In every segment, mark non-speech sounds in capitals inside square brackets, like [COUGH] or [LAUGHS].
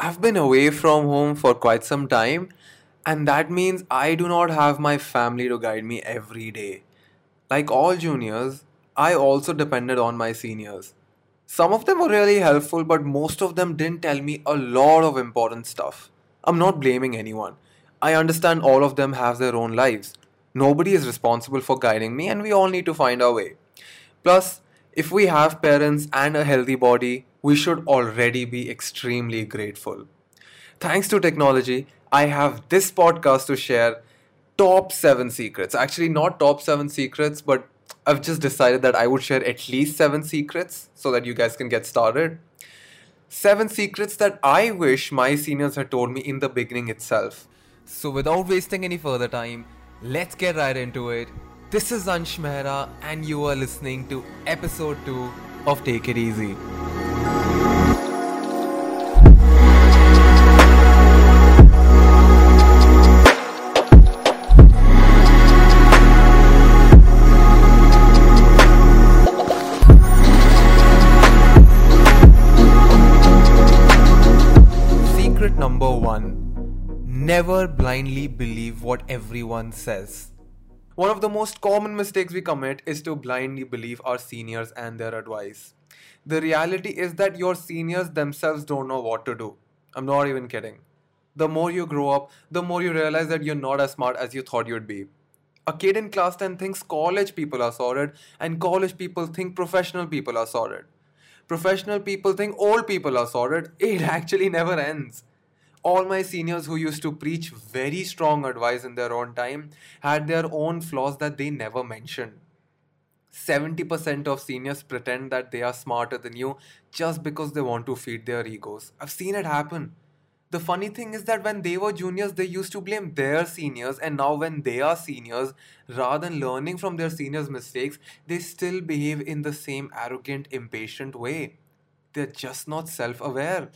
I've been away from home for quite some time, and that means I do not have my family to guide me every day. Like all juniors, I also depended on my seniors. Some of them were really helpful, but most of them didn't tell me a lot of important stuff. I'm not blaming anyone. I understand all of them have their own lives. Nobody is responsible for guiding me, and we all need to find our way. Plus, if we have parents and a healthy body, we should already be extremely grateful. Thanks to technology, I have this podcast to share top 7 secrets. Actually, not top 7 secrets, but I've just decided that I would share at least 7 secrets so that you guys can get started. 7 secrets that I wish my seniors had told me in the beginning itself. So, without wasting any further time, let's get right into it. This is Ansh Mehra, and you are listening to episode 2 of Take It Easy. Blindly believe what everyone says. One of the most common mistakes we commit is to blindly believe our seniors and their advice. The reality is that your seniors themselves don't know what to do. I'm not even kidding. The more you grow up, the more you realize that you're not as smart as you thought you'd be. A kid in class 10 thinks college people are sorted, and college people think professional people are sorted. Professional people think old people are sorted. It [LAUGHS] actually never ends all my seniors who used to preach very strong advice in their own time had their own flaws that they never mentioned. 70% of seniors pretend that they are smarter than you just because they want to feed their egos. I've seen it happen. The funny thing is that when they were juniors, they used to blame their seniors, and now when they are seniors, rather than learning from their seniors' mistakes, they still behave in the same arrogant, impatient way. They're just not self aware.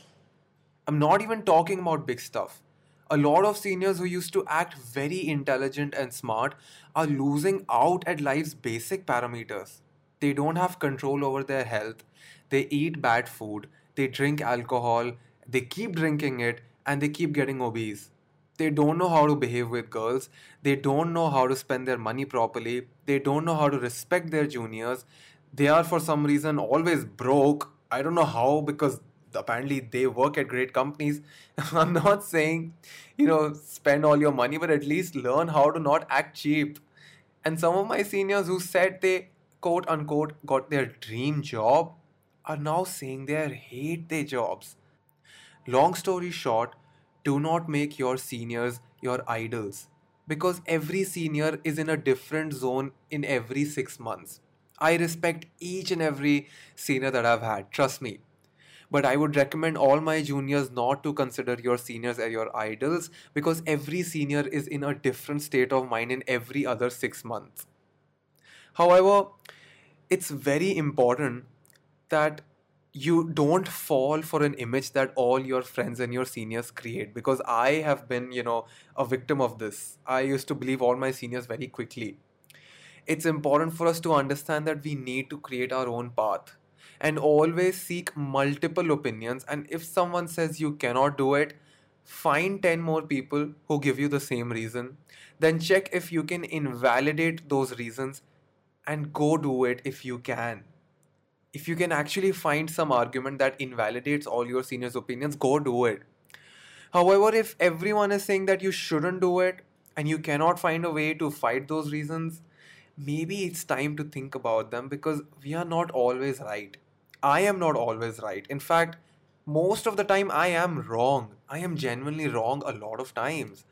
I'm not even talking about big stuff. A lot of seniors who used to act very intelligent and smart are losing out at life's basic parameters. They don't have control over their health, they eat bad food, they drink alcohol, they keep drinking it, and they keep getting obese. They don't know how to behave with girls, they don't know how to spend their money properly, they don't know how to respect their juniors, they are for some reason always broke. I don't know how because apparently they work at great companies. [LAUGHS] I'm not saying, you know, spend all your money, but at least learn how to not act cheap. And some of my seniors who said they quote unquote got their dream job are now saying they hate their jobs. Long story short, do not make your seniors your idols because every senior is in a different zone in every six months. I respect each and every senior that I've had, trust me but I would recommend all my juniors not to consider your seniors as your idols because every senior is in a different state of mind in every other six months. However, it's very important that you don't fall for an image that all your friends and your seniors create because I have been, you know, a victim of this. I used to believe all my seniors very quickly. It's important for us to understand that we need to create our own path and always seek multiple opinions. And if someone says you cannot do it, find 10 more people who give you the same reason. Then check if you can invalidate those reasons and go do it if you can. If you can actually find some argument that invalidates all your seniors' opinions, go do it. However, if everyone is saying that you shouldn't do it and you cannot find a way to fight those reasons, maybe it's time to think about them because we are not always right. I am not always right. In fact, most of the time I am wrong. I am genuinely wrong a lot of times.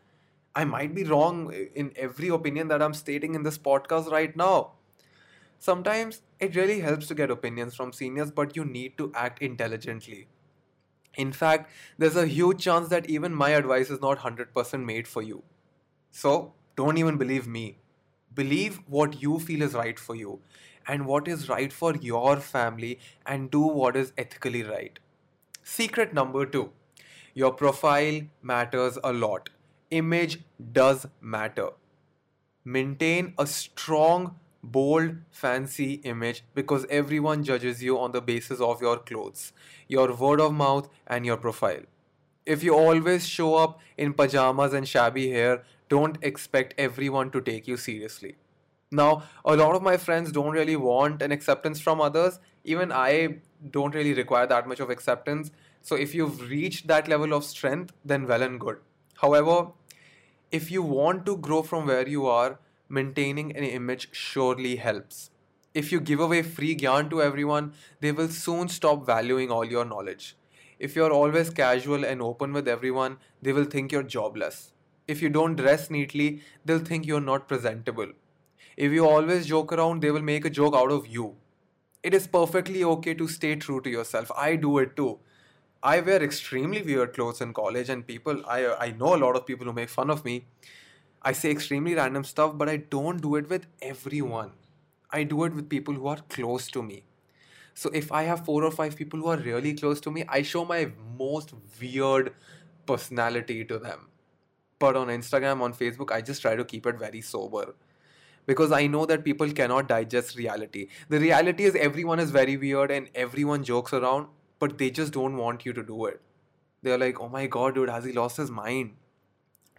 I might be wrong in every opinion that I'm stating in this podcast right now. Sometimes it really helps to get opinions from seniors, but you need to act intelligently. In fact, there's a huge chance that even my advice is not 100% made for you. So, don't even believe me. Believe what you feel is right for you and what is right for your family and do what is ethically right. Secret number two your profile matters a lot. Image does matter. Maintain a strong, bold, fancy image because everyone judges you on the basis of your clothes, your word of mouth, and your profile. If you always show up in pajamas and shabby hair, don't expect everyone to take you seriously. Now, a lot of my friends don't really want an acceptance from others. Even I don't really require that much of acceptance. So, if you've reached that level of strength, then well and good. However, if you want to grow from where you are, maintaining an image surely helps. If you give away free gyan to everyone, they will soon stop valuing all your knowledge. If you're always casual and open with everyone, they will think you're jobless. If you don't dress neatly, they'll think you're not presentable. If you always joke around, they will make a joke out of you. It is perfectly okay to stay true to yourself. I do it too. I wear extremely weird clothes in college, and people, I, I know a lot of people who make fun of me. I say extremely random stuff, but I don't do it with everyone. I do it with people who are close to me. So if I have four or five people who are really close to me, I show my most weird personality to them. But on Instagram, on Facebook, I just try to keep it very sober. Because I know that people cannot digest reality. The reality is everyone is very weird and everyone jokes around, but they just don't want you to do it. They're like, oh my god, dude, has he lost his mind?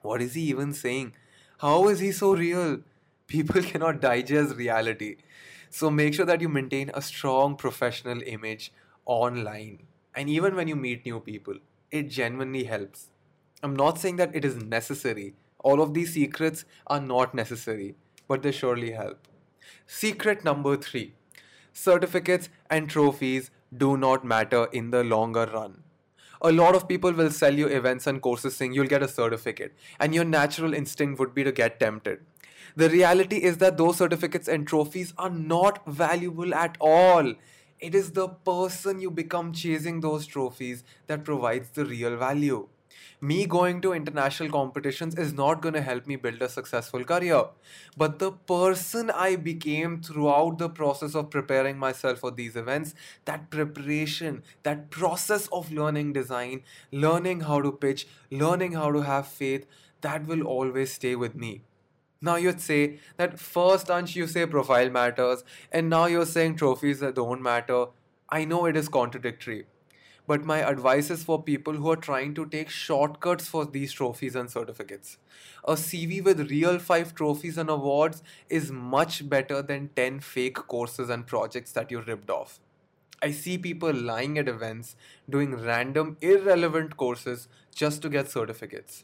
What is he even saying? How is he so real? [LAUGHS] People cannot digest reality. So make sure that you maintain a strong professional image online. And even when you meet new people, it genuinely helps. I'm not saying that it is necessary. All of these secrets are not necessary, but they surely help. Secret number three certificates and trophies do not matter in the longer run. A lot of people will sell you events and courses saying you'll get a certificate, and your natural instinct would be to get tempted. The reality is that those certificates and trophies are not valuable at all. It is the person you become chasing those trophies that provides the real value. Me going to international competitions is not going to help me build a successful career. But the person I became throughout the process of preparing myself for these events, that preparation, that process of learning design, learning how to pitch, learning how to have faith, that will always stay with me. Now you'd say that first Ansh you say profile matters, and now you're saying trophies don't matter. I know it is contradictory, but my advice is for people who are trying to take shortcuts for these trophies and certificates. A CV with real 5 trophies and awards is much better than 10 fake courses and projects that you ripped off. I see people lying at events, doing random, irrelevant courses just to get certificates.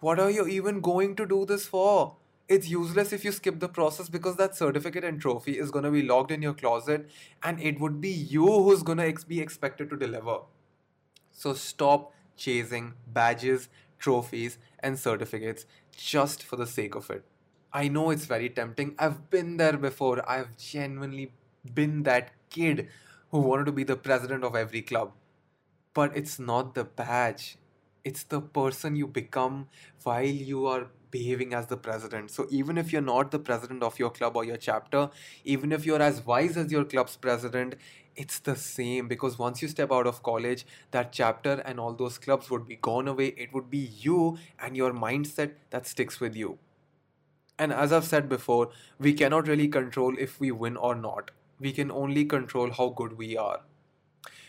What are you even going to do this for? It's useless if you skip the process because that certificate and trophy is going to be locked in your closet and it would be you who's going to ex- be expected to deliver. So stop chasing badges, trophies, and certificates just for the sake of it. I know it's very tempting. I've been there before. I've genuinely been that kid who wanted to be the president of every club. But it's not the badge, it's the person you become while you are behaving as the president. So even if you're not the president of your club or your chapter, even if you're as wise as your club's president, it's the same because once you step out of college, that chapter and all those clubs would be gone away. It would be you and your mindset that sticks with you. And as I've said before, we cannot really control if we win or not. We can only control how good we are.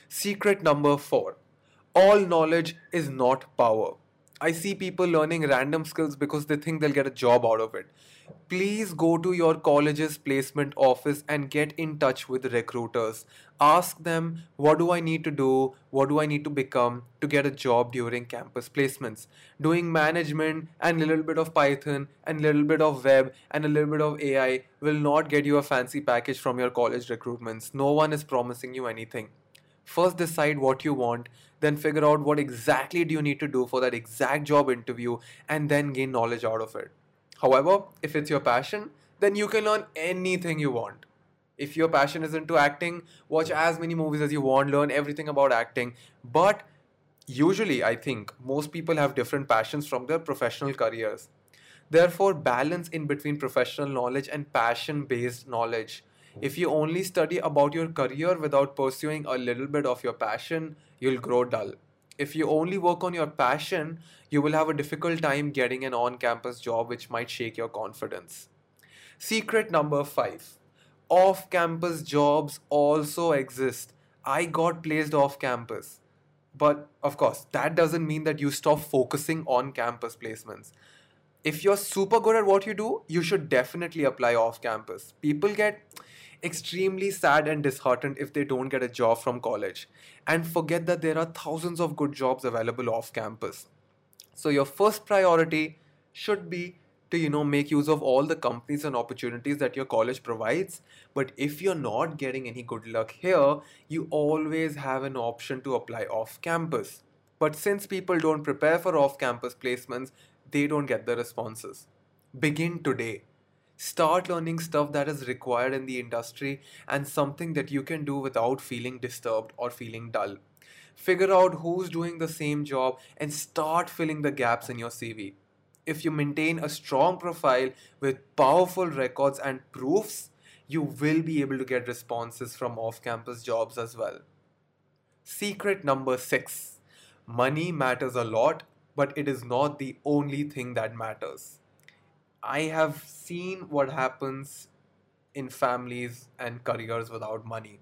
Secret number four all knowledge is not power. I see people learning random skills because they think they'll get a job out of it. Please go to your college's placement office and get in touch with recruiters. Ask them, what do I need to do? What do I need to become to get a job during campus placements? Doing management and a little bit of Python and a little bit of web and a little bit of AI will not get you a fancy package from your college recruitments. No one is promising you anything. First decide what you want, then figure out what exactly do you need to do for that exact job interview and then gain knowledge out of it. However, if it's your passion, then you can learn anything you want. If your passion is into acting, watch as many movies as you want, learn everything about acting. But usually, I think most people have different passions from their professional careers. Therefore, balance in between professional knowledge and passion based knowledge if you only study about your career without pursuing a little bit of your passion, you'll grow dull. If you only work on your passion, you will have a difficult time getting an on campus job which might shake your confidence. Secret number five off campus jobs also exist. I got placed off campus. But of course, that doesn't mean that you stop focusing on campus placements. If you're super good at what you do, you should definitely apply off campus. People get extremely sad and disheartened if they don't get a job from college. And forget that there are thousands of good jobs available off campus. So, your first priority should be to you know make use of all the companies and opportunities that your college provides. But if you're not getting any good luck here you always have an option to apply off campus. But since people don't prepare for off campus placements they don't get the responses. Begin today start learning stuff that is required in the industry and something that you can do without feeling disturbed or feeling dull figure out who's doing the same job and start filling the gaps in your cv if you maintain a strong profile with powerful records and proofs, you will be able to get responses from off campus jobs as well. Secret number six money matters a lot, but it is not the only thing that matters. I have seen what happens in families and careers without money.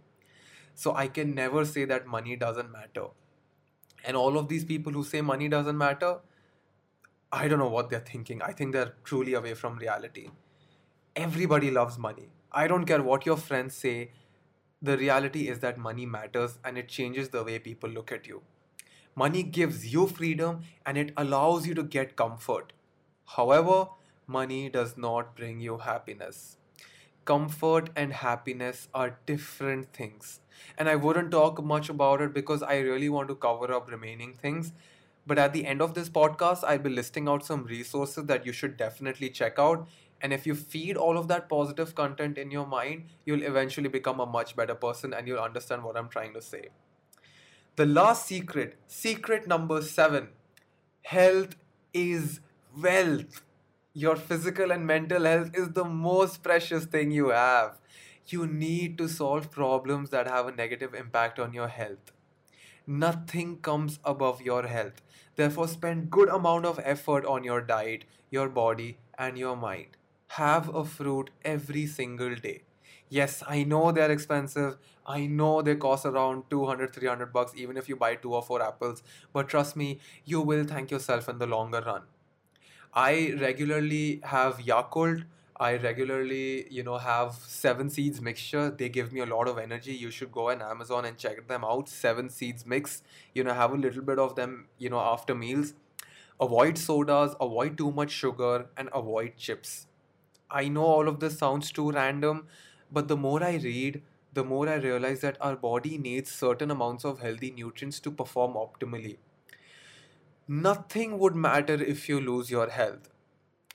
So I can never say that money doesn't matter. And all of these people who say money doesn't matter, I don't know what they're thinking. I think they're truly away from reality. Everybody loves money. I don't care what your friends say. The reality is that money matters and it changes the way people look at you. Money gives you freedom and it allows you to get comfort. However, money does not bring you happiness. Comfort and happiness are different things. And I wouldn't talk much about it because I really want to cover up remaining things but at the end of this podcast, I'll be listing out some resources that you should definitely check out. And if you feed all of that positive content in your mind, you'll eventually become a much better person and you'll understand what I'm trying to say. The last secret, secret number seven health is wealth. Your physical and mental health is the most precious thing you have. You need to solve problems that have a negative impact on your health. Nothing comes above your health. Therefore, spend good amount of effort on your diet, your body, and your mind. Have a fruit every single day. Yes, I know they're expensive. I know they cost around 200 300 bucks even if you buy two or four apples, but trust me, you will thank yourself in the longer run. I regularly have Yakult I regularly, you know, have seven seeds mixture. They give me a lot of energy. You should go on Amazon and check them out. Seven seeds mix. You know, have a little bit of them, you know, after meals. Avoid sodas, avoid too much sugar, and avoid chips. I know all of this sounds too random, but the more I read, the more I realize that our body needs certain amounts of healthy nutrients to perform optimally. Nothing would matter if you lose your health.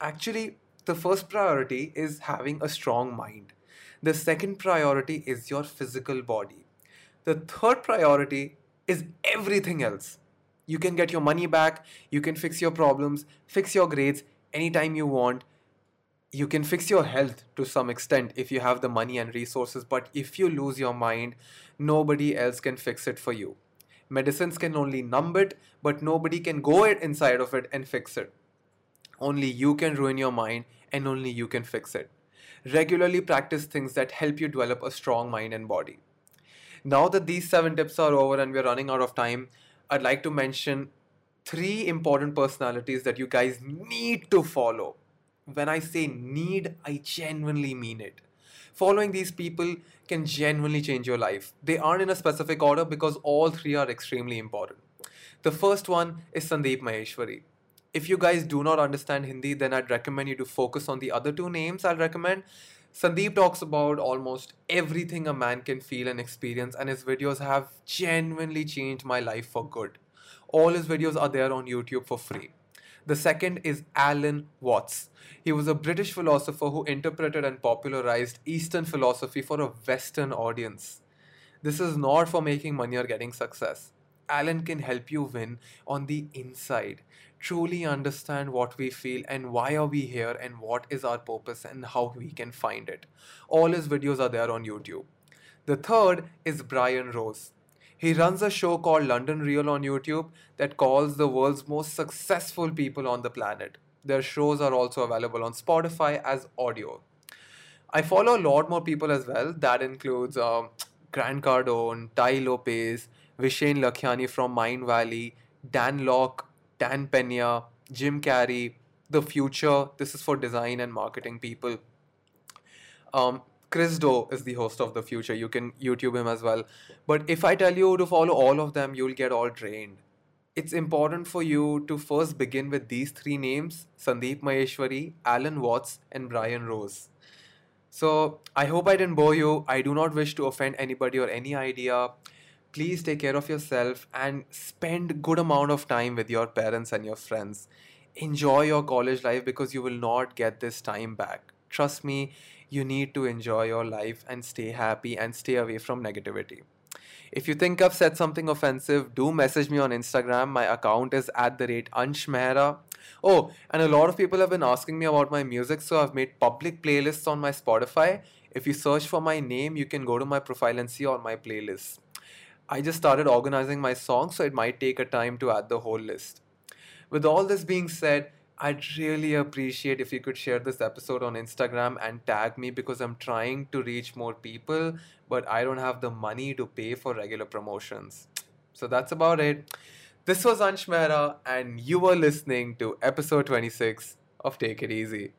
Actually, the first priority is having a strong mind. The second priority is your physical body. The third priority is everything else. You can get your money back, you can fix your problems, fix your grades anytime you want. You can fix your health to some extent if you have the money and resources, but if you lose your mind, nobody else can fix it for you. Medicines can only numb it, but nobody can go inside of it and fix it. Only you can ruin your mind and only you can fix it. Regularly practice things that help you develop a strong mind and body. Now that these seven tips are over and we're running out of time, I'd like to mention three important personalities that you guys need to follow. When I say need, I genuinely mean it. Following these people can genuinely change your life. They aren't in a specific order because all three are extremely important. The first one is Sandeep Maheshwari if you guys do not understand Hindi, then I'd recommend you to focus on the other two names I'll recommend. Sandeep talks about almost everything a man can feel and experience, and his videos have genuinely changed my life for good. All his videos are there on YouTube for free. The second is Alan Watts. He was a British philosopher who interpreted and popularized Eastern philosophy for a Western audience. This is not for making money or getting success. Alan can help you win on the inside truly understand what we feel and why are we here and what is our purpose and how we can find it. All his videos are there on YouTube. The third is Brian Rose. He runs a show called London Real on YouTube that calls the world's most successful people on the planet. Their shows are also available on Spotify as audio. I follow a lot more people as well. That includes um, Grant Cardone, Tai Lopez, Vishen Lakhiani from Mind Valley, Dan Lok, Dan Pena, Jim Carrey, The Futur. This is for design and marketing people. Um, Chris Do is the host of The Futur. You can YouTube him as well. But if I tell you to follow all of them, you'll get all drained. It's important for you to first begin with these three names Sandeep Maheshwari, Alan Watts, and Brian Rose. So I hope I didn't bore you. I do not wish to offend anybody or any idea. Please take care of yourself and spend good amount of time with your parents and your friends. Enjoy your college life because you will not get this time back. Trust me, you need to enjoy your life and stay happy and stay away from negativity. If you think I've said something offensive, do message me on Instagram. My account is at the rate Ansh Mehra. Oh, and a lot of people have been asking me about my music, so I've made public playlists on my Spotify. If you search for my name, you can go to my profile and see all my playlists. I just started organizing my songs, so it might take a time to add the whole list. With all this being said, I'd really appreciate if you could share this episode on Instagram and tag me because I'm trying to reach more people, but I don't have the money to pay for regular promotions. So that's about it. This was Ansh Mehra, and you were listening to episode 26 of Take It Easy.